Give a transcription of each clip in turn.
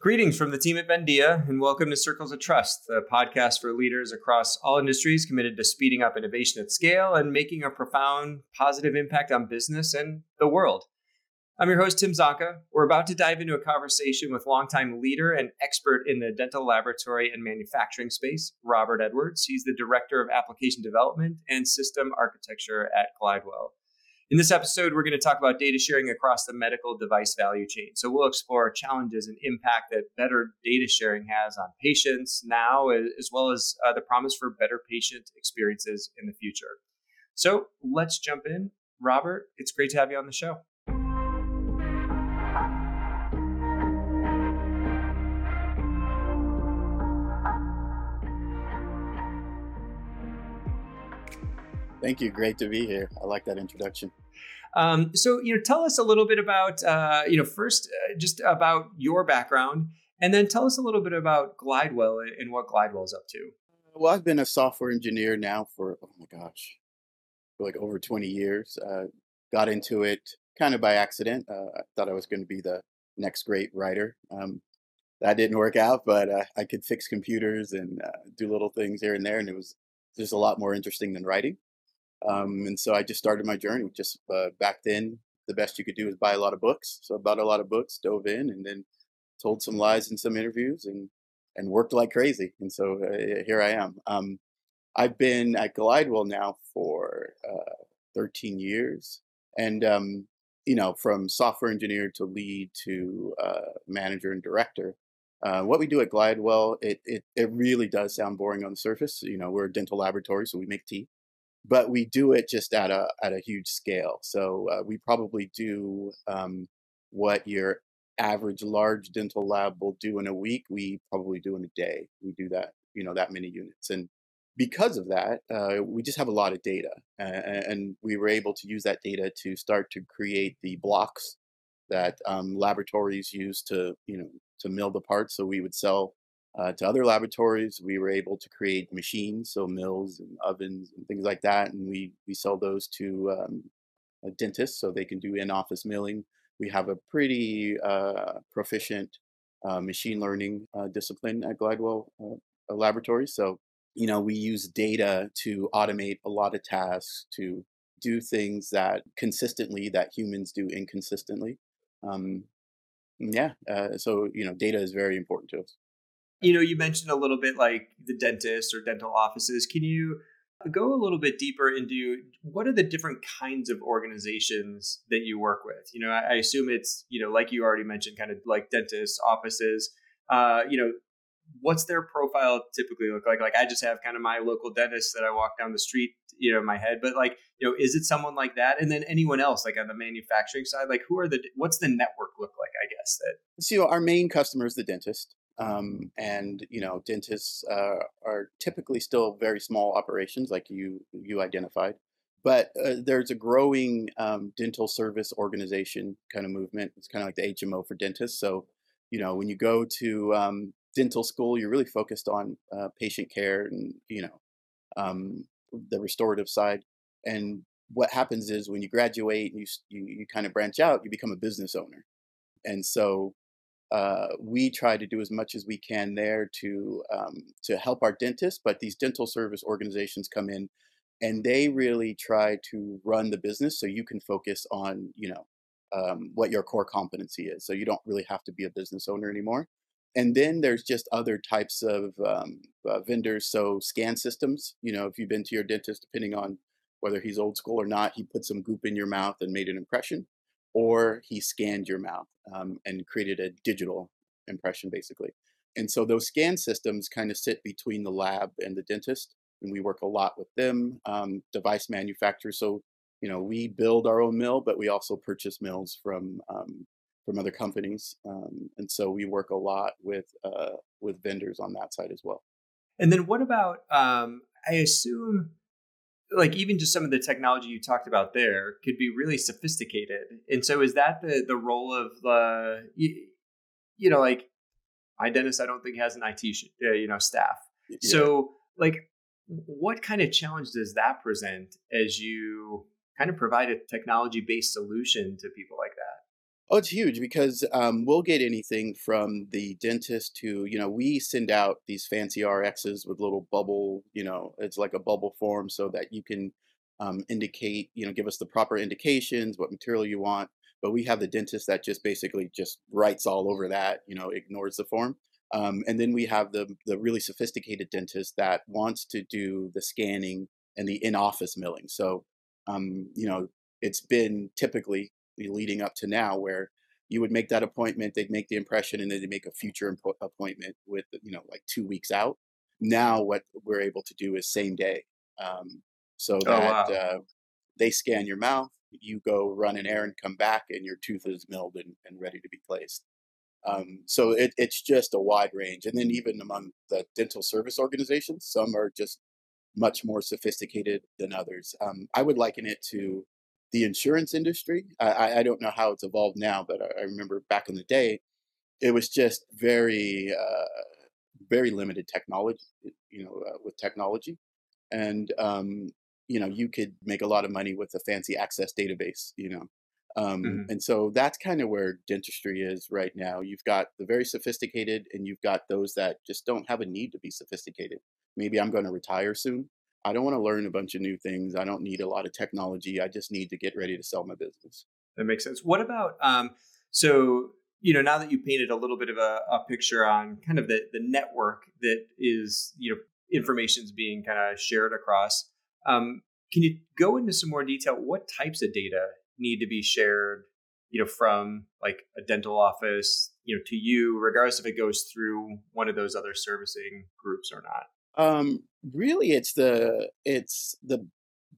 Greetings from the team at Vendia, and welcome to Circles of Trust, the podcast for leaders across all industries committed to speeding up innovation at scale and making a profound positive impact on business and the world. I'm your host, Tim Zonca. We're about to dive into a conversation with longtime leader and expert in the dental laboratory and manufacturing space, Robert Edwards. He's the Director of Application Development and System Architecture at Glidewell. In this episode, we're going to talk about data sharing across the medical device value chain. So we'll explore challenges and impact that better data sharing has on patients now, as well as uh, the promise for better patient experiences in the future. So let's jump in. Robert, it's great to have you on the show. Thank you. Great to be here. I like that introduction. Um, so, you know, tell us a little bit about, uh, you know, first uh, just about your background, and then tell us a little bit about Glidewell and what Glidewell is up to. Well, I've been a software engineer now for oh my gosh, for like over 20 years. Uh, got into it kind of by accident. Uh, I thought I was going to be the next great writer. Um, that didn't work out, but uh, I could fix computers and uh, do little things here and there, and it was just a lot more interesting than writing. Um, and so I just started my journey. Just uh, back then, the best you could do was buy a lot of books. So I bought a lot of books, dove in, and then told some lies in some interviews, and and worked like crazy. And so uh, here I am. Um, I've been at Glidewell now for uh, 13 years, and um, you know, from software engineer to lead to uh, manager and director. Uh, what we do at Glidewell, it, it it really does sound boring on the surface. You know, we're a dental laboratory, so we make teeth but we do it just at a at a huge scale. So uh, we probably do um, what your average large dental lab will do in a week. We probably do in a day. We do that, you know, that many units, and because of that, uh, we just have a lot of data, uh, and we were able to use that data to start to create the blocks that um, laboratories use to, you know, to mill the parts. So we would sell uh, to other laboratories. We were able to create machines, so mills and ovens and things like that, and we we sell those to um, dentists so they can do in-office milling. We have a pretty uh, proficient uh, machine learning uh, discipline at Glidewell uh, Laboratory. So you know we use data to automate a lot of tasks to do things that consistently that humans do inconsistently. Um, yeah, uh, so you know data is very important to us. You know, you mentioned a little bit like the dentist or dental offices. Can you go a little bit deeper into what are the different kinds of organizations that you work with? You know, I, assume it's, you know, like you already mentioned, kind of like dentists, offices. Uh, you know, what's their profile typically look like? Like I just have kind of my local dentist that I walk down the street, you know, in my head. But like, you know, is it someone like that? And then anyone else, like on the manufacturing side, like who are the what's the network look like? I guess that. So our main customer is the dentist. Um, and you know, dentists uh, are typically still very small operations, like you you identified. But uh, there's a growing um, dental service organization kind of movement. It's kind of like the HMO for dentists. So, you know, when you go to um, dental school, you're really focused on uh, patient care and you know um, the restorative side. And what happens is when you graduate and you, you you kind of branch out, you become a business owner. And so uh, we try to do as much as we can there to um, to help our dentists. But these dental service organizations come in, and they really try to run the business so you can focus on you know um, what your core competency is. So you don't really have to be a business owner anymore. And then there's just other types of um, uh, vendors. So scan systems. You know, if you've been to your dentist, depending on whether he's old school or not, he put some goop in your mouth and made an impression or he scanned your mouth um, and created a digital impression basically. And so those scan systems kind of sit between the lab and the dentist, and we work a lot with them, um, device manufacturers. So you know we build our own mill, but we also purchase mills from um, from other companies, um, and so we work a lot with uh, with vendors on that side as well. And then what about? Um, I assume like even just some of the technology you talked about there could be really sophisticated. And so is that the the role of the you, you know like my dentist i don't think has an it uh, you know staff. Yeah. so like what kind of challenge does that present as you kind of provide a technology based solution to people like that Oh, it's huge because um, we'll get anything from the dentist to, you know, we send out these fancy RXs with little bubble, you know, it's like a bubble form so that you can um, indicate, you know, give us the proper indications, what material you want. But we have the dentist that just basically just writes all over that, you know, ignores the form. Um, and then we have the the really sophisticated dentist that wants to do the scanning and the in-office milling. So, um, you know, it's been typically leading up to now where you would make that appointment, they'd make the impression, and then they'd make a future impo- appointment with, you know, like two weeks out. Now, what we're able to do is same day. Um, so Oh that wow. uh, they scan your mouth, you go run an errand, come back, and your tooth is milled and, and ready to be placed. Um, so it, it's just a wide range. And then even among the dental service organizations, some are just much more sophisticated than others. Um, I would liken it to the insurance industry. I, I don't know how it's evolved now, but I, I remember back in the day, it was just very, uh, very limited technology, you know, uh, with technology. And, um, you know, you could make a lot of money with a fancy access database, you know. Um, Mhm. and so that's kind of where dentistry is right now. You've got the very sophisticated, and you've got those that just don't have a need to be sophisticated. Maybe I'm going to retire soon. I don't want to learn a bunch of new things. I don't need a lot of technology. I just need to get ready to sell my business. That makes sense. What about um so you know now that you painted a little bit of a, a picture on kind of the the network that is you know information's being kind of shared across um can you go into some more detail what types of data need to be shared you know from like a dental office you know to you regardless if it goes through one of those other servicing groups or not Um, really, it's the it's the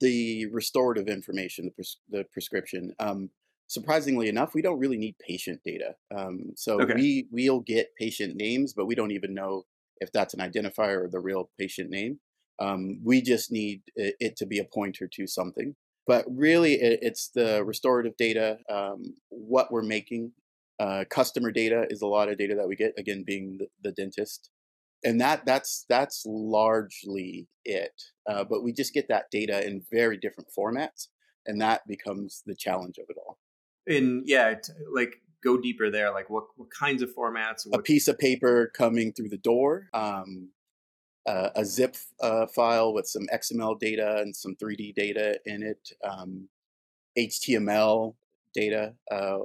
the restorative information, the pres- the prescription. Um, surprisingly enough, we don't really need patient data. Um, so okay we we'll get patient names, but we don't even know if that's an identifier or the real patient name. Um, we just need it, it to be a pointer to something. But really, it, it's the restorative data, um, what we're making. Uh, customer data is a lot of data that we get. Again, being the, the dentist and that that's that's largely it. Uh, but we just get that data in very different formats, and that becomes the challenge of it all. and yeah t- like go deeper there like what what kinds of formats A piece of paper coming through the door, um, uh, a zip uh, file with some XML data and some 3D data in it, um, HTML data, uh,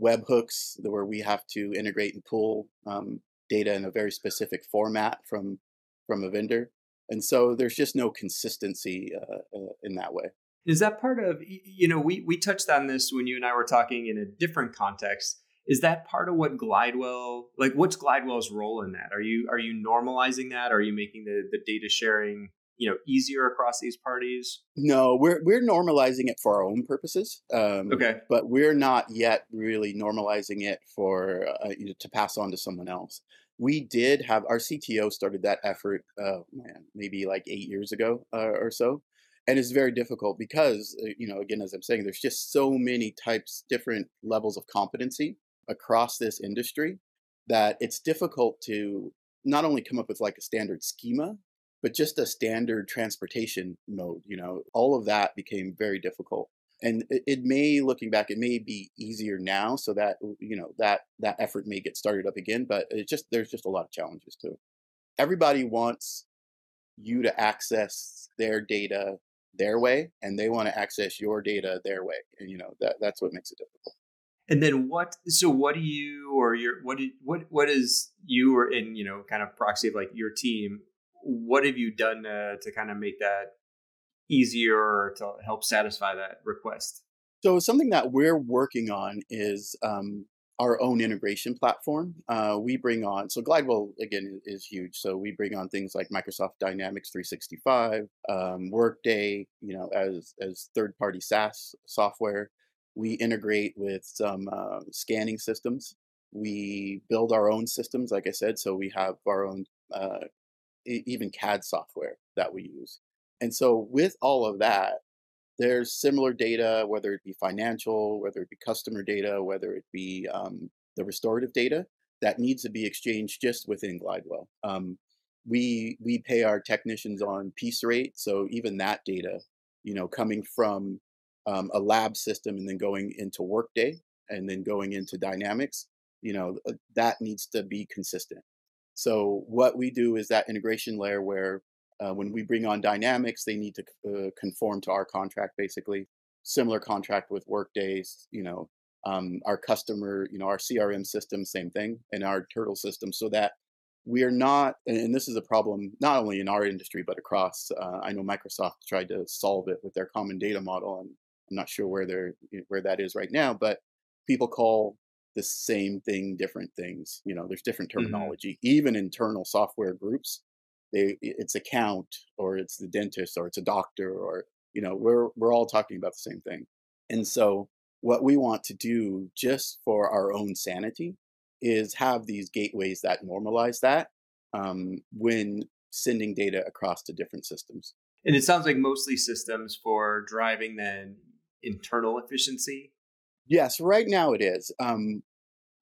webhooks where we have to integrate and pull um, data in a very specific format from from a vendor, and so there's just no consistency uh, uh, in that way. Is that part of you know we we touched on this when you and I were talking in a different context. Is that part of what Glidewell like? What's Glidewell's role in that? Are you are you normalizing that? Are you making the the data sharing you know easier across these parties? No, we're we're normalizing it for our own purposes, um, Okay, but we're not yet really normalizing it for uh, you know, to pass on to someone else. We did have our CTO started that effort, uh, man, maybe like eight years ago uh, or so, and it's very difficult because uh, you know, again, as I'm saying, there's just so many types, different levels of competency across this industry that it's difficult to not only come up with like a standard schema but just a standard transportation mode, you know, all of that became very difficult. And it, may, looking back, it may be easier now, so that you know that that effort may get started up again. But it just there's just a lot of challenges too. Everybody wants you to access their data their way, and they want to access your data their way, and you know that that's what makes it difficult. and then what? So what do you or your what do, what what is you or in you know kind of proxy of like your team? What have you done to, to kind of make that easier to help satisfy that request? So something that we're working on is um, our own integration platform. Uh, we bring on so Glidewell again is huge. So we bring on things like Microsoft Dynamics 365, um, Workday, you know, as as third party SaaS software. We integrate with some uh, scanning systems. We build our own systems, like I said. So we have our own uh, even CAD software that we use. And so with all of that there's similar data, whether it be financial, whether it be customer data, whether it be um, the restorative data that needs to be exchanged just within Glidewell. Um, we we pay our technicians on piece rate, so even that data, you know, coming from um, a lab system and then going into Workday, and then going into dynamics, you know, uh, that needs to be consistent. So what we do is that integration layer where uh, when we bring on dynamics, they need to uh, conform to our contract, basically similar contract with Workdays, you know, um, our customer, you know, our CRM system, same thing, and our Turtle system, so that we are not, and this is a problem not only in our industry but across. Uh, I know Microsoft tried to solve it with their common data model, and I'm not sure where they're where that is right now. But people call the same thing different things. You know, there's different mm-hmm. terminology. Mm-hmm. Even internal software groups, they it's account or it's the dentist or it's a doctor or you know we're we're all talking about the same thing. And so what we want to do just for our own sanity is have these gateways that normalize that um, when sending data across to different systems. And it sounds like mostly systems for driving then internal efficiency. Yes, right now it is. Um,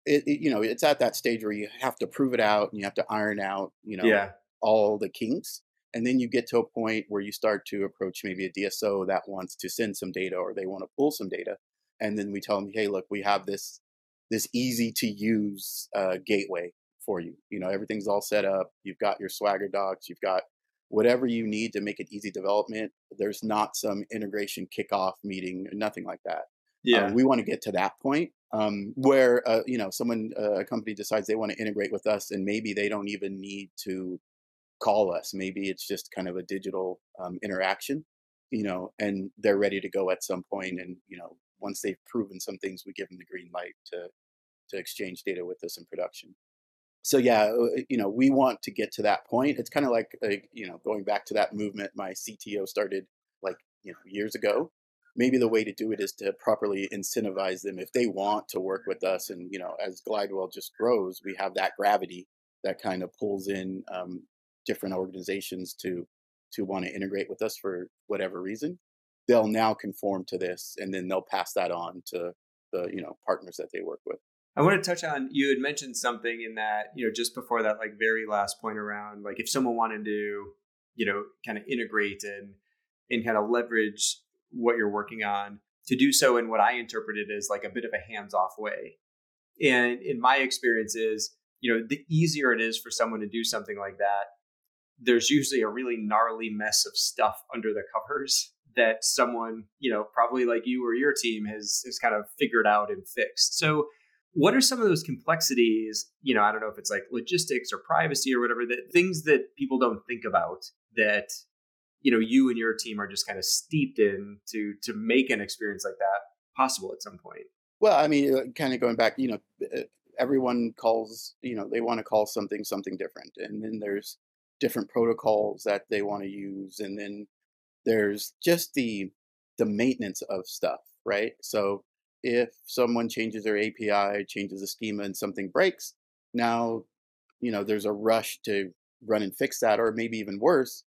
it, it, you know it's at that stage where you have to prove it out and you have to iron out you know yeah. all the kinks and then you get to a point where you start to approach maybe a DSO that wants to send some data or they want to pull some data and then we tell them hey look we have this this easy to use uh, gateway for you. You know, everything's all set up. You've got your Swagger docs. You've got whatever you need to make it easy development. There's not some integration kickoff meeting, nothing like that. Yeah, um, we want to get to that point um, where uh, you know someone, uh, a company decides they want to integrate with us, and maybe they don't even need to call us. Maybe it's just kind of a digital um, interaction, you know, and they're ready to go at some point, and you know, once they've proven some things, we give them the green light to to exchange data with us in production. So yeah, uh, you know, we want to get to that point. It's kind of like, like you know, going back to that movement my CTO started like you know years ago. Maybe the way to do it is to properly incentivize them if they want to work with us. And you know, as Glidewell just grows, we have that gravity that kind of pulls in um, different organizations to to want to integrate with us for whatever reason they'll now conform to this and then they'll pass that on to the you know partners that they work with i want to touch on you had mentioned something in that you know just before that like very last point around like if someone wanted to you know kind of integrate and and kind of leverage what you're working on to do so in what i interpreted as like a bit of a hands-off way and in my experience is you know the easier it is for someone to do something like that there's usually a really gnarly mess of stuff under the covers that someone, you know, probably like you or your team has has kind of figured out and fixed. So what are some of those complexities, you know, I don't know if it's like logistics or privacy or whatever, that things that people don't think about that you know you and your team are just kind of steeped in to to make an experience like that possible at some point well i mean kind of going back you know uh, everyone calls you know they want to call something something different and then there's different protocols that they want to use and then there's just the the maintenance of stuff, right? So if someone changes their API, changes a schema, and something breaks, now you know there's a rush to run and fix that, or maybe even worse,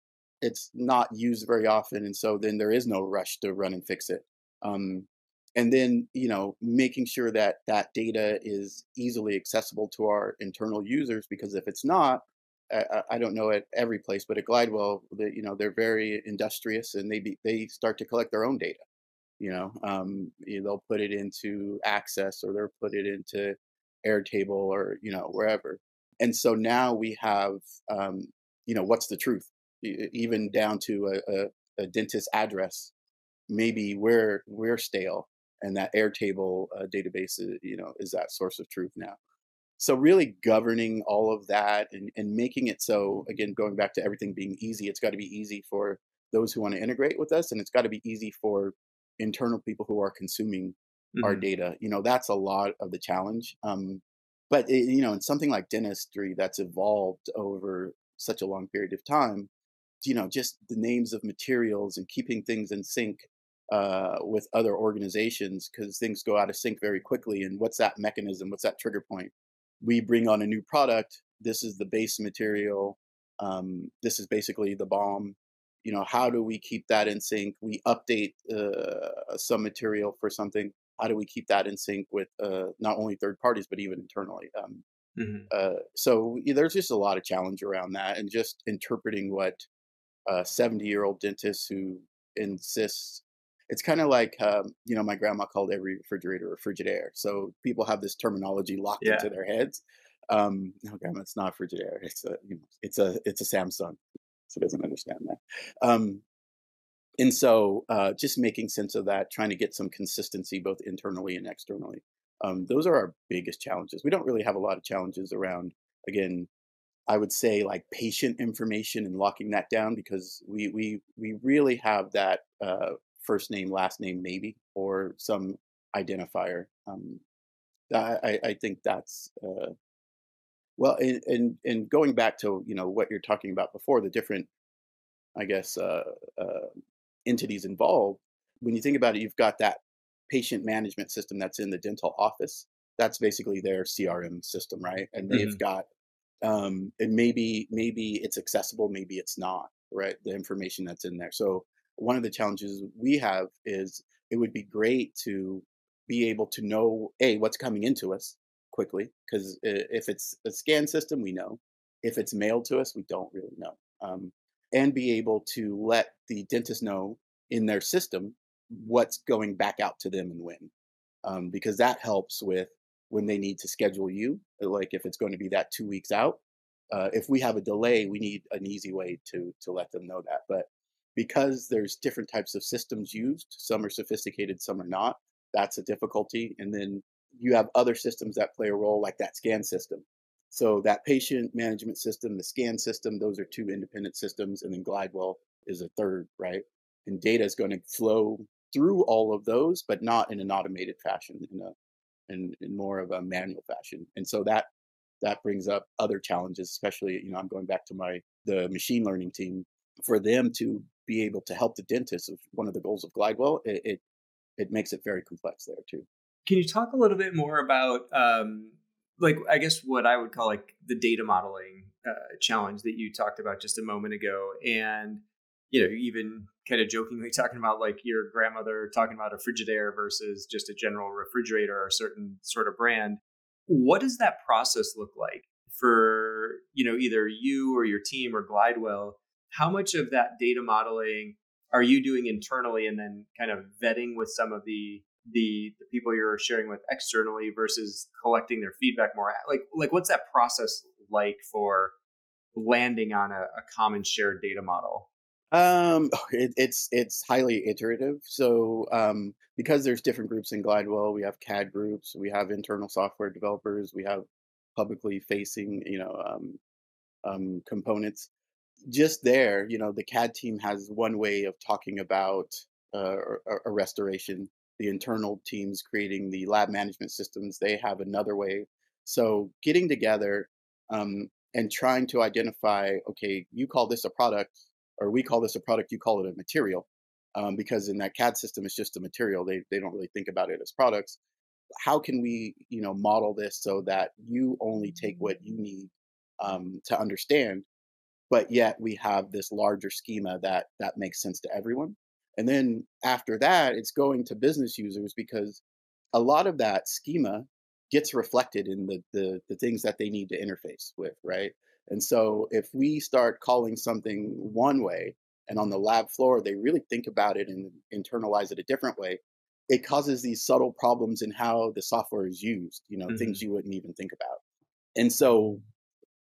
it's not used very often, and so then there is no rush to run and fix it. Um, and then you know making sure that that data is easily accessible to our internal users because if it's not I, don't know at every place, but at Glidewell, you know, they're very industrious and they be, they start to collect their own data. You know, um, they'll put it into Access or they'll put it into Airtable or you know wherever. And so now we have, um, you know, what's the truth? Even down to a, a, a dentist address. Maybe we're we're stale, and that Airtable uh, database, is, you know, is that source of truth now so really governing all of that and, and making it so again going back to everything being easy it's got to be easy for those who want to integrate with us and it's got to be easy for internal people who are consuming mm-hmm. our data you know that's a lot of the challenge um, but it, you know in something like dentistry that's evolved over such a long period of time you know just the names of materials and keeping things in sync uh, with other organizations because things go out of sync very quickly and what's that mechanism what's that trigger point we bring on a new product. This is the base material. Um, this is basically the bomb You know, how do we keep that in sync? We update uh, some material for something. How do we keep that in sync with uh, not only third parties but even internally? Um, mm-hmm. uh, so there's just a lot of challenge around that, and just interpreting what a 70 year old dentist who insists it's kind of like um, you know my grandma called every refrigerator a frigidaire so people have this terminology locked Yeah. into their heads. Um no grandma it's not frigidaire it's a you know it's a it's a samsung. So doesn't understand that. Um and so uh just making sense of that trying to get some consistency both internally and externally. Um those are our biggest challenges. We don't really have a lot of challenges around again I would say like patient information and locking that down because we we we really have that uh, first name, last name, maybe, or some identifier. Um, I, I think that's uh, well, and, and and going back to you know what you're talking about before, the different, I guess, uh, uh, entities involved. When you think about it, you've got that patient management system that's in the dental office. That's basically their CRM system, right? And they've Mhm. got um, and maybe maybe it's accessible, maybe it's not, right? The information that's in there. So one of the challenges we have is it would be great to be able to know a what's coming into us quickly because if it's a scan system, we know. If it's mailed to us, we don't really know. Um, and be able to let the dentist know in their system what's going back out to them and when, um, because that helps with when they need to schedule you. uh, Like if it's going to be that two weeks out, uh, if we have a delay, we need an easy way to to let them know that. But because there's different types of systems used, some are sophisticated, some are not. That's a difficulty. And then you have other systems that play a role, like that scan system. So that patient management system, the scan system, those are two independent systems, and then Glidewell is a third, right? And data is going to flow through all of those, but not in an automated fashion, in a in, in more of a manual fashion. And so that that brings up other challenges, especially you know I'm going back to my the machine learning team for them to be able to help the dentist. Is one of the goals of Glidewell. It, it it makes it very complex there too. Can you talk a little bit more about, um, like, I guess what I would call like the data modeling uh, challenge that you talked about just a moment ago, and you know, even kind of jokingly talking about like your grandmother talking about a Frigidaire versus just a general refrigerator or a certain sort of brand. What does that process look like for you know either you or your team or Glidewell? How much of that data modeling are you doing internally, and then kind of vetting with some of the the the people you're sharing with externally versus collecting their feedback more like like what's that process like for landing on a, a common shared data model Um, it, it's it's highly iterative. So um, because there's different groups in Glidewell, we have CAD groups, we have internal software developers, we have publicly facing, you know, um, um, components. Just there, you know, the CAD team has one way of talking about uh, a, a restoration. The internal teams creating the lab management systems, they have another way. So getting together um, and trying to identify, okay, you call this a product or we call this a product, you call it a material, um, because in that CAD system, it's just a material. They they don't really think about it as products. How can we, you know, model this so that you only take what you need um, to understand, but yet we have this larger schema that that makes sense to everyone. And then after that, it's going to business users because a lot of that schema gets reflected in the the, the things that they need to interface with, right? And so if we start calling something one way and on the lab floor they really think about it and internalize it a different way, it causes these subtle problems in how the software is used, you know, Mhm. things you wouldn't even think about. And so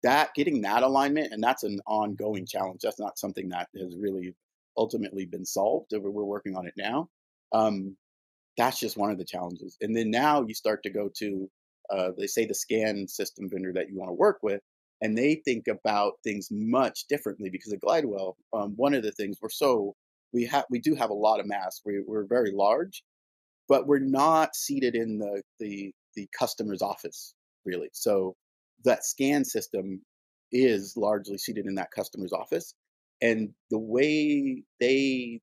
that getting that alignment and that's an ongoing challenge. That's not something that has really ultimately been solved. We're we're working on it now. Um, that's just one of the challenges. And then now you start to go to, uh, they say the scan system vendor that you want to work with, and they think about things much differently because of Glidewell. Um, one of the things we're so we have we do have a lot of mass. We, we're very large, but we're not seated in the the the customer's office really. So that scan system is largely seated in that customer's office, and the way they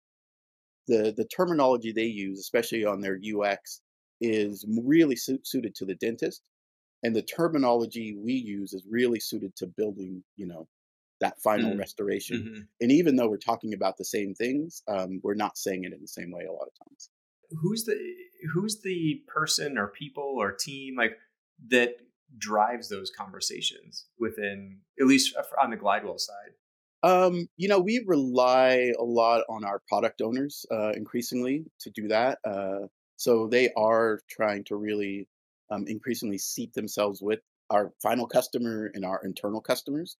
the the terminology they use, especially on their UX, is really su- suited to the dentist, and the terminology we use is really suited to building, you know, that final Mm. restoration. Mhm. And even though we're talking about the same things, um, we're not saying it in the same way a lot of times. who's the who's the person or people or team like that drives those conversations within at least on the glidewell side Um, you know, we rely a lot on our product owners uh, increasingly to do that. Uh, so they are trying to really um, increasingly seat themselves with our final customer and our internal customers.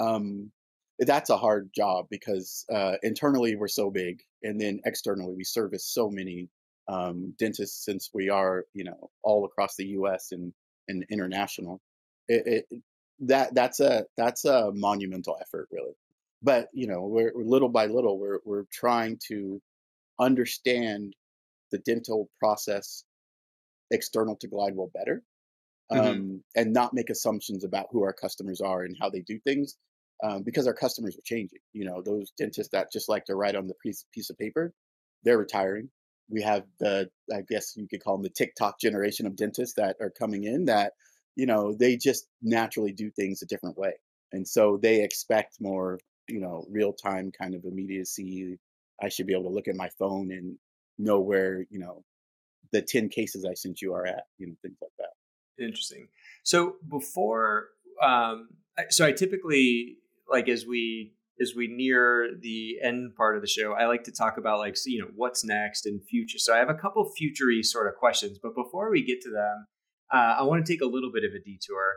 Um, that's a hard job because uh, internally we're so big, and then externally we service so many um, dentists since we are, you know, all across the U.S. and and international. It, it, that that's a that's a monumental effort, really. But you know, we're, we're little by little we're we're trying to understand the dental process external to Glidewell better, mm-hmm. um, and not make assumptions about who our customers are and how they do things, um, because our customers are changing. You know, those dentists that just like to write on the piece, piece of paper, they're retiring. We have the, I guess you could call them the TikTok generation of dentists that are coming in that, you know, they just naturally do things a different way. And so they expect more, you know, real time kind of immediacy. I should be able to look at my phone and know where, you know, the 10 cases I sent you are at, you know, things like that. Interesting. So before, um, so I typically like as we as we near the end part of the show, I like to talk about like you know what's next and future. So I have a couple futury sort of questions, but before we get to them, uh, I want to take a little bit of a detour.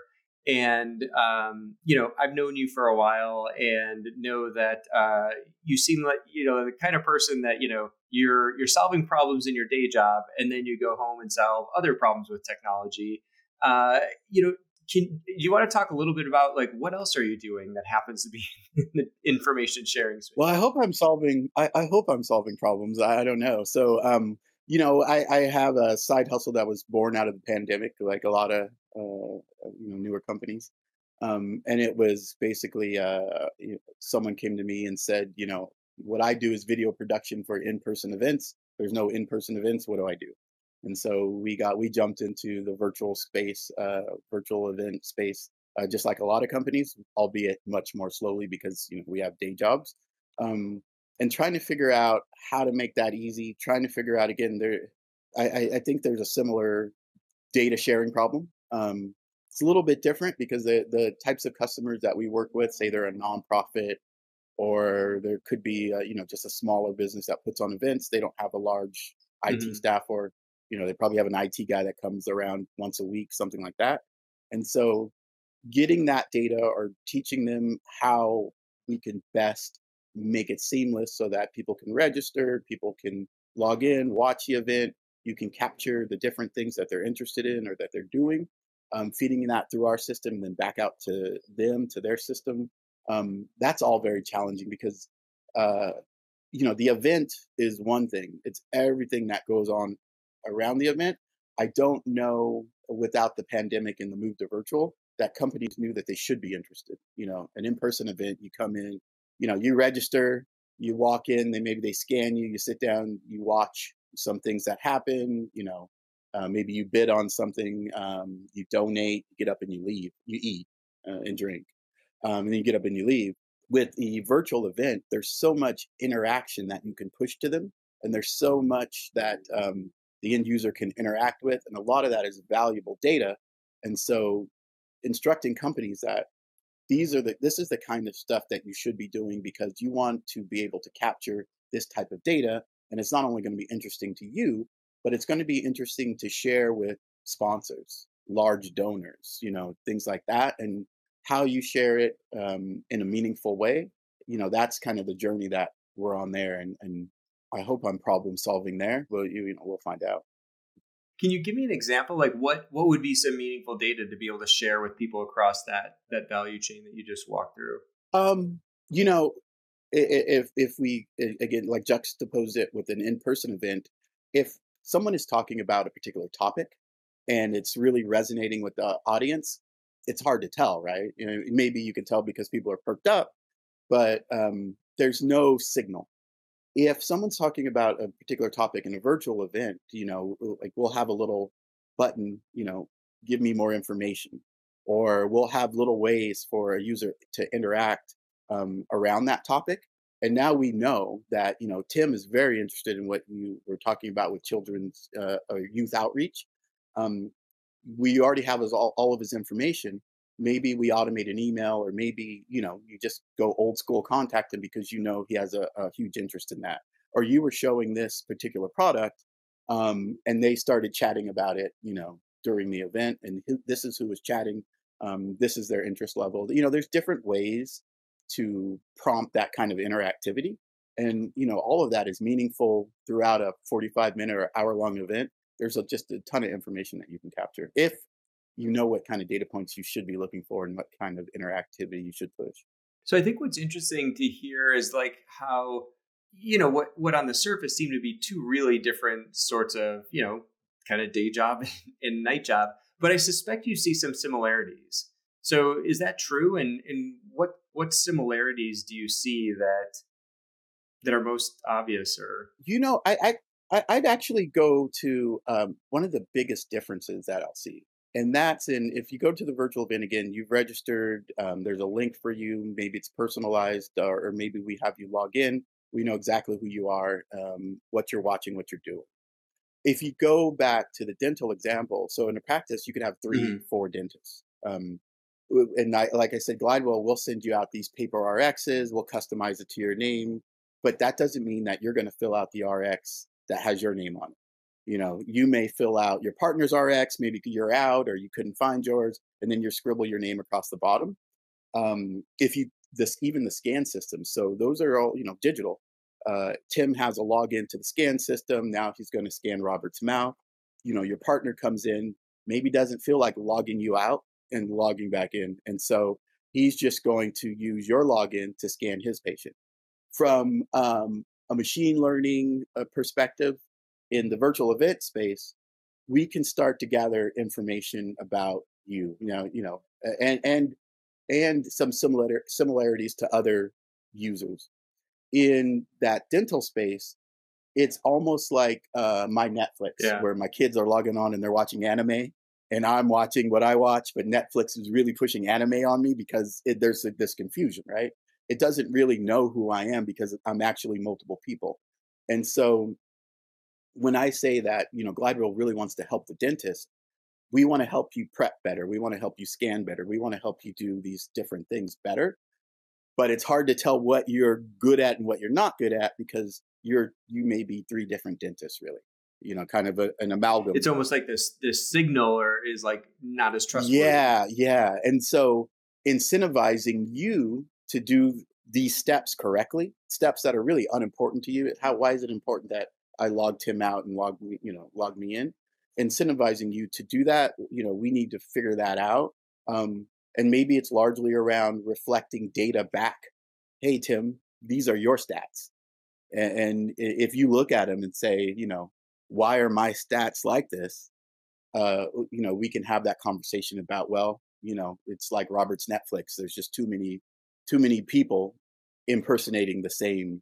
And um, you know, I've known you for a while, and know that uh, you seem like you know the kind of person that you know you're you're solving problems in your day job, and then you go home and solve other problems with technology. Uh, you know, can you want to talk a little bit about like what else are you doing that happens to be in the information sharing space? Well, I hope I'm solving. I, I hope I'm solving problems. I, I don't know. So, um, you know, I, I, have a side hustle that was born out of the pandemic, like a lot of uh, uh you know newer companies. Um, and it was basically uh, you know, someone came to me and said, you know, what I do is video production for in-person events. There's no in-person events. What do I do? And so we got we jumped into the virtual space, uh, virtual event space, uh, just like a lot of companies, albeit much more slowly because you know we have day jobs. Um, and trying to figure out how to make that easy. Trying to figure out again, there, I, I think there's a similar data sharing problem. Um, it's a little bit different because the the types of customers that we work with, say they're a nonprofit, or there could be a, you know just a smaller business that puts on events. They don't have a large IT mm-hmm. staff or you know they probably have an IT guy that comes around once a week, something like that. And so getting that data or teaching them how we can best make it seamless so that people can register, people can log in, watch the event, you can capture the different things that they're interested in or that they're doing, um, feeding that through our system and then back out to them, to their system. Um, that's all very challenging because, uh, you know, the event is one thing, it's everything that goes on around the event. I don't know without the pandemic and the move to virtual that companies knew that they should be interested. You know, an in-person event, you come in, you know, you register, you walk in, they maybe they scan you, you sit down, you watch some things that happen, you know, uh, maybe you bid on something, um, you donate, you get up and you leave, you eat uh, and drink, um, and then you get up and you leave. With the virtual event, there's so much interaction that you can push to them, and there's so much that um, the end user can interact with. And a lot of that is valuable data. And so instructing companies that these are the this is the kind of stuff that you should be doing because you want to be able to capture this type of data. And it's not only going to be interesting to you, but it's going to be interesting to share with sponsors, large donors, you know, things like that. And how you share it um, in a meaningful way, you know, that's kind of the journey that we're on there. And, and I hope I'm problem solving there, but you, you know, we'll find out. Can you give me an example? Like what what would be some meaningful data to be able to share with people across that that value chain that you just walked through? Um, you know, if if we again like juxtapose it with an in-person event, if someone is talking about a particular topic and it's really resonating with the audience, it's hard to tell, right? You know, maybe you can tell because people are perked up, but um, there's no signal if someone's talking about a particular topic in a virtual event, you know, like we'll have a little button, you know, give me more information, or we'll have little ways for a user to interact um, around that topic. And now we know that you know Tim is very interested in what you were talking about with children's uh, youth outreach. Um, we already have his, all, all of his information, maybe we automate an email or maybe you know you just go old school contact him because you know he has a, a huge interest in that. Or you were showing this particular product um, and they started chatting about it you know during the event and this is who was chatting um, this is their interest level. You know there's different ways to prompt that kind of interactivity. And you know all of that is meaningful throughout a 45 minute or hour long event there's a, just a ton of information that you can capture if you know what kind of data points you should be looking for and what kind of interactivity you should push. So I think what's interesting to hear is like how you know what what on the surface seem to be two really different sorts of you know kind of day job and night job, but I suspect you see some similarities. So is that true? And and what what similarities do you see that that are most obvious or you know I I I'd actually go to um, one of the biggest differences that I'll see and that's in if you go to the virtual event again you've registered um, there's a link for you maybe it's personalized or, or, maybe we have you log in we know exactly who you are um, what you're watching what you're doing if you go back to the dental example so in a practice you can have 3 mm-hmm. four dentists um, and I, like i said glidewell will send you out these paper rxs we'll customize it to your name but that doesn't mean that you're going to fill out the rx that has your name on it. You know you may fill out your partner's rx maybe you're out or you couldn't find yours and then you scribble your name across the bottom. Um, if you this even the scan system so those are all you know digital. Uh, tim has a login to the scan system now he's going to scan robert's mouth. You know your partner comes in maybe doesn't feel like logging you out and logging back in and so he's just going to use your login to scan his patient. From um, a machine learning uh, perspective in the virtual event space, we can start to gather information about you, you know, you know, and and and some similar similarities to other users. In that dental space, it's almost like uh, my Netflix, yeah. where my kids are logging on and they're watching anime, and I'm watching what I watch, but Netflix is really pushing anime on me because it, there's a, this confusion, right? It doesn't really know who I am because I'm actually multiple people, and so when I say that, you know, Glidewell really wants to help the dentist, we want to help you prep better. We want to help you scan better. We want to help you do these different things better. But it's hard to tell what you're good at and what you're not good at because you're you may be three different dentists really. You know, kind of a, an amalgam. It's almost like this this signaler is like not as trustworthy. Yeah, yeah. And so incentivizing you to do these steps correctly, steps that are really unimportant to you. How why is it important that I logged him out and logged me, you know, logged me in. Incentivizing you to do that, you know, we need to figure that out. Um, and maybe it's largely around reflecting data back. Hey, Tim, these are your stats. And, and if you look at them and say, you know, why are my stats like this? Uh, you know, we can have that conversation about, well, you know, it's like Robert's Netflix. There's just too many, too many people impersonating the same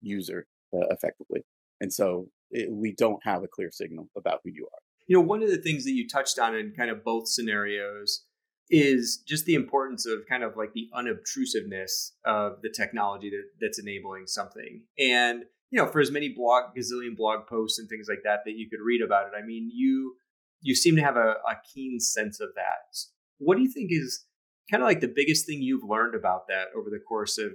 user uh, effectively. And so it, we don't have a clear signal about who you are. You know, one of the things that you touched on in kind of both scenarios is just the importance of kind of like the unobtrusiveness of the technology that, that's enabling something. And, you know, for as many blog, gazillion blog posts and things like that that you could read about it, I mean, you you seem to have a, a keen sense of that. What do you think is kind of like the biggest thing you've learned about that over the course of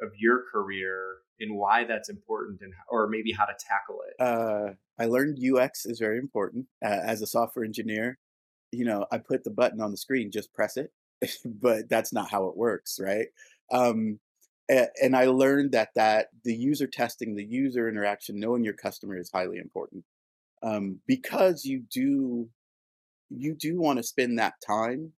of your career and why that's important and or maybe how to tackle it? Uh, i learned ux is very important uh, as a software engineer you know i put the button on the screen just press it but that's not how it works right? Um, and i learned that that the user testing the user interaction knowing your customer is highly important. Um, because you do you do want to spend that time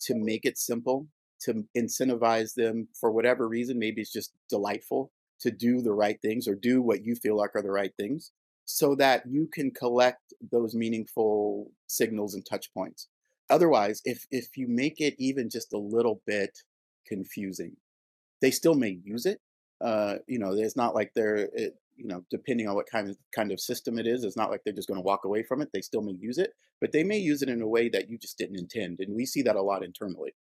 to make it simple to incentivize them for whatever reason. Maybe it's just delightful to do the right things or do what you feel like are the right things so that you can collect those meaningful signals and touch points. Otherwise, if, if you make it even just a little bit confusing, they still may use it. Uh, you know, it's not like they're, it, you know, depending on what kind of kind of system it is, it's not like they're just going to walk away from it. They still may use it, but they may use it in a way that you just didn't intend, and we see that a lot internally.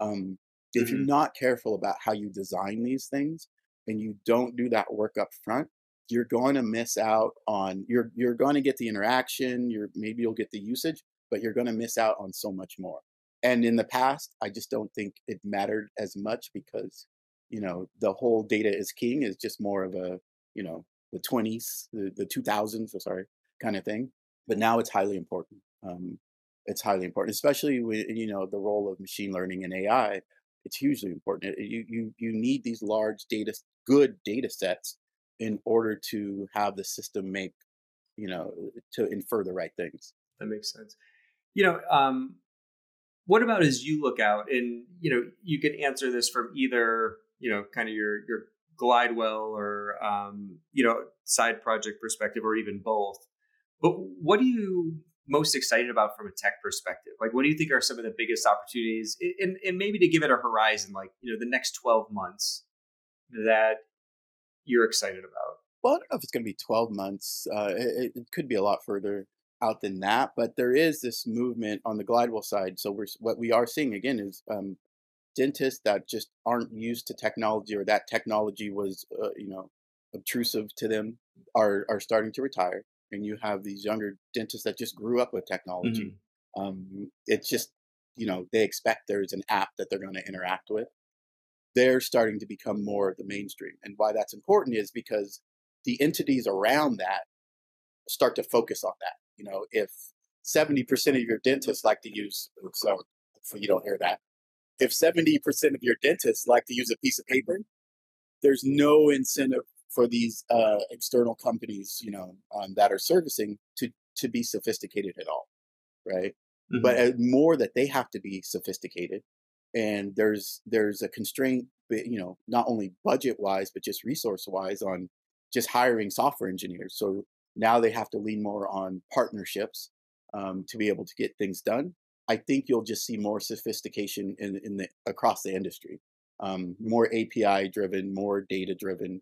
Um, if mm-hmm. you're not careful about how you design these things and you don't do that work up front, you're going to miss out on you're you're going to get the interaction, you're maybe you'll get the usage, but you're going to miss out on so much more. and in the past, I just don't think it mattered as much because, you know, the whole data is king is just more of a, you know, the 20s, the, the 2000s, sorry, kind of thing. But now it's highly important. Um, it's highly important, especially with, you know, the role of machine learning and AI. It's hugely important. You, you, you need these large data, good data sets in order to have the system make, you know, to infer the right things. That makes sense. You know, um, what about as you look out and you know you can answer this from either you know kind of your your glidewell or um, you know side project perspective or even both but what are you most excited about from a tech perspective like what do you think are some of the biggest opportunities and, and maybe to give it a horizon like you know the next 12 months that you're excited about well i don't know if it's going to be 12 months uh, it, it could be a lot further out than that. But there is this movement on the Glidewell side. So we're what we are seeing again is um, dentists that just aren't used to technology or that technology was uh, you know obtrusive to them are are starting to retire, and you have these younger dentists that just grew up with technology. Mm-hmm. Um, it's just you know they expect there's an app that they're going to interact with. They're starting to become more of the mainstream, and why that's important is because the entities around that start to focus on that you know, if 70% of your dentists like to use, so, so you don't hear that. If 70% of your dentists like to use a piece of paper, there's no incentive for these uh, external companies, you know, um, that are servicing to to be sophisticated at all, right? mm-hmm. But uh, more that they have to be sophisticated, and there's there's a constraint, you know, not only budget wise but just resource wise on just hiring software engineers. So now they have to lean more on partnerships um, to be able to get things done. I think you'll just see more sophistication in, in the across the industry, um, more API driven, more data driven,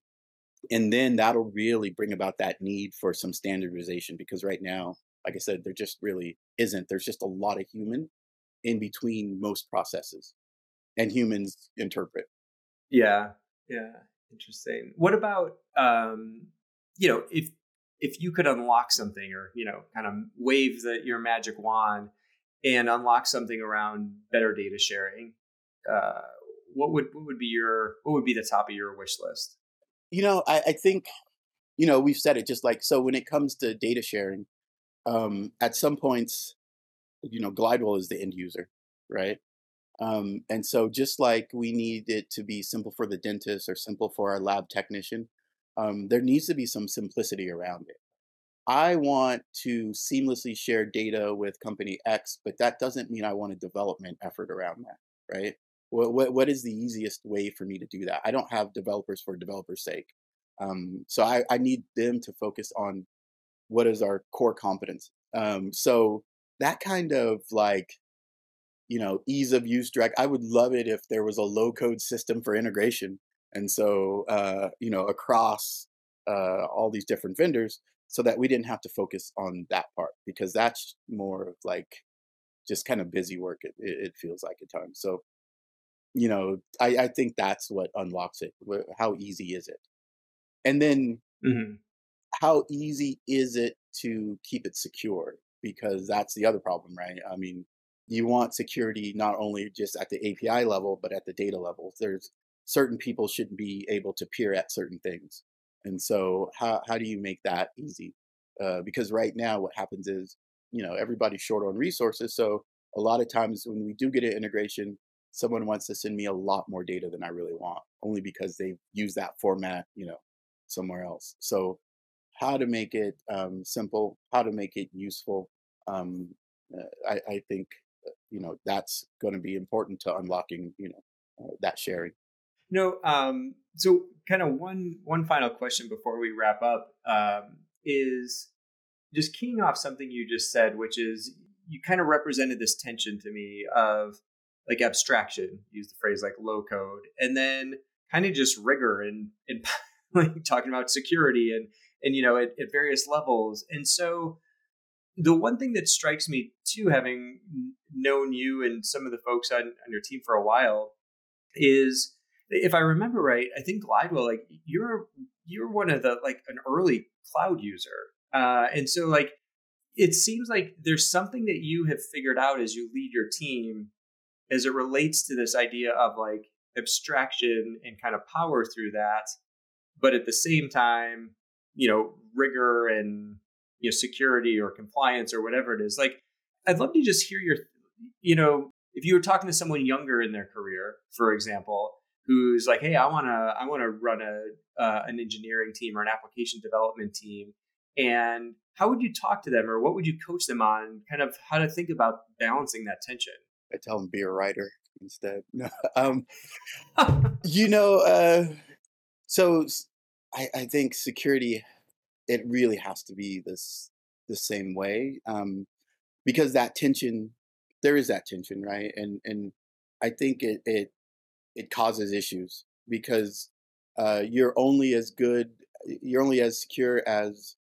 and then that'll really bring about that need for some standardization. Because right now, like I said, there just really isn't. There's just a lot of human in between most processes, and humans interpret. Yeah, yeah, interesting. What about um, you know if if you could unlock something or you know kind of wave the, your magic wand and unlock something around better data sharing uh, what would what would be your what would be the top of your wish list you know i, I think you know we've said it just like so when it comes to data sharing um, at some points you know glidewell is the end user right um, and so just like we need it to be simple for the dentist or simple for our lab technician um, there needs to be some simplicity around it. I want to seamlessly share data with company X, but that doesn't mean I want a development effort around that, right? What, what, what is the easiest way for me to do that? I don't have developers for developers' sake. Um, so I, I need them to focus on what is our core competence. Um, so that kind of like, you know, ease of use direct. I would love it if there was a low code system for integration and so uh, you know across uh, all these different vendors so that we didn't have to focus on that part because that's more of like just kind of busy work it, it feels like at times so you know I, I think that's what unlocks it how easy is it and then mm-hmm. how easy is it to keep it secure because that's the other problem right i mean you want security not only just at the api level but at the data level there's certain people shouldn't be able to peer at certain things. And so, how how do you make that easy? Uh, because right now, what happens is, you know, everybody's short on resources. So a lot of times when we do get an integration, someone wants to send me a lot more data than I really want, only because they've used that format, you know, somewhere else. So how to make it um, simple, how to make it useful. Um, uh, I, I, think uh, you know that's going to be important to unlocking you know uh, that sharing. No, um, so kind of one one final question before we wrap up um, is just keying off something you just said, which is you kind of represented this tension to me of like abstraction, use the phrase like low code, and then kind of just rigor and and like talking about security and and you know at, at various levels. And so the one thing that strikes me too, having known you and some of the folks on, on your team for a while, is if I remember right, I think Glidewell, like you're you're one of the like an early cloud user, uh, and so like it seems like there's something that you have figured out as you lead your team as it relates to this idea of like abstraction and kind of power through that, but at the same time, you know, rigor and you know security or compliance or whatever it is. Like, I'd love to just hear your, you know, if you were talking to someone younger in their career, for example, who's like, "Hey, I want to, I want to run a uh, an engineering team or an application development team," and how would you talk to them, or what would you coach them on, kind of how to think about balancing that tension? I tell them be a writer instead. No, um, you know, uh, so I, I think security, it really has to be this the same way, um, because that tension, there is that tension, right? And and I think it it it causes issues because uh, you're only as good, you're only as secure as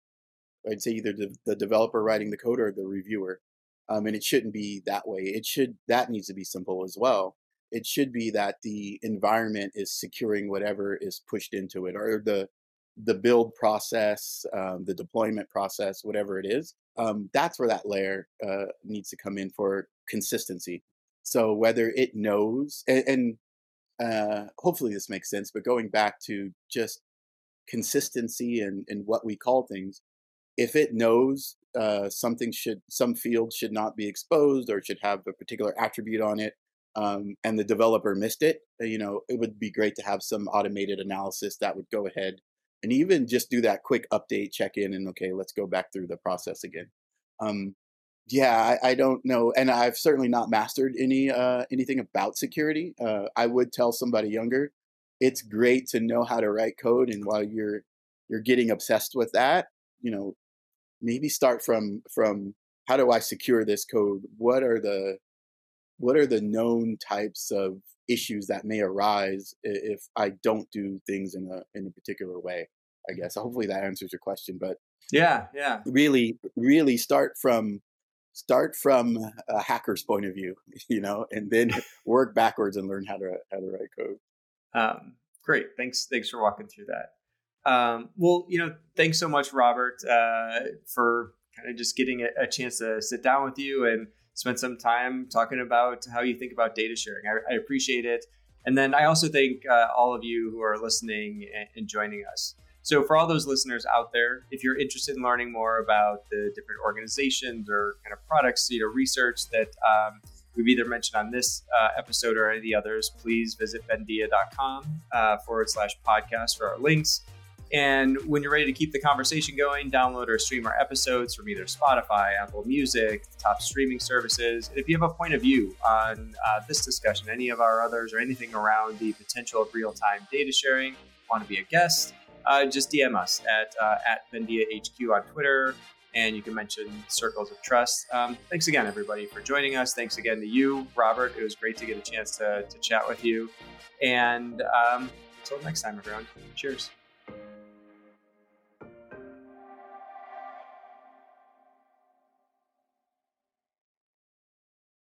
I'd say either the, the developer writing the code or the reviewer. Um, and it shouldn't be that way. It should that needs to be simple as well. It should be that the environment is securing whatever is pushed into it, or the the build process, um, the deployment process, whatever it is. Um, that's where that layer uh, needs to come in for consistency. So whether it knows, and, and uh, hopefully this makes sense, but going back to just consistency and, and what we call things, if it knows uh, something should, some field should not be exposed or should have a particular attribute on it, um, and the developer missed it, uh, you know, it would be great to have some automated analysis that would go ahead and even just do that quick update, check in, and okay, let's go back through the process again. Um, yeah, I, I, don't know, and I've certainly not mastered any uh, anything about security. Uh, I would tell somebody younger, it's great to know how to write code, and while you're you're getting obsessed with that, you know, maybe start from from how do I secure this code? What are the what are the known types of issues that may arise if I don't do things in a in a particular way? I guess hopefully that answers your question, but yeah, yeah, really, really start from start from a hacker's point of view, you know, and then work backwards and learn how to how to write code. Um, great, thanks thanks for walking through that. Um, well, you know, thanks so much, Robert, uh, for kind of just getting a, a, chance to sit down with you and spend some time talking about how you think about data sharing. I, I appreciate it. And then I also thank uh, all of you who are listening and, and joining us. So, for all those listeners out there, if you're interested in learning more about the different organizations or kind of products, you know, research that um, we've either mentioned on this uh, episode or any of the others, please visit vendia.com uh, forward slash podcast for our links. And when you're ready to keep the conversation going, download or stream our episodes from either Spotify, Apple Music, top streaming services. And if you have a point of view on uh, this discussion, any of our others, or anything around the potential of real time data sharing, want to be a guest, uh, just DM us at uh, at Vendia HQ on Twitter, and you can mention Circles of Trust. Um, thanks again, everybody, for joining us. Thanks again to you, Robert. It was great to get a chance to, to chat with you. And um, until next time, everyone, cheers.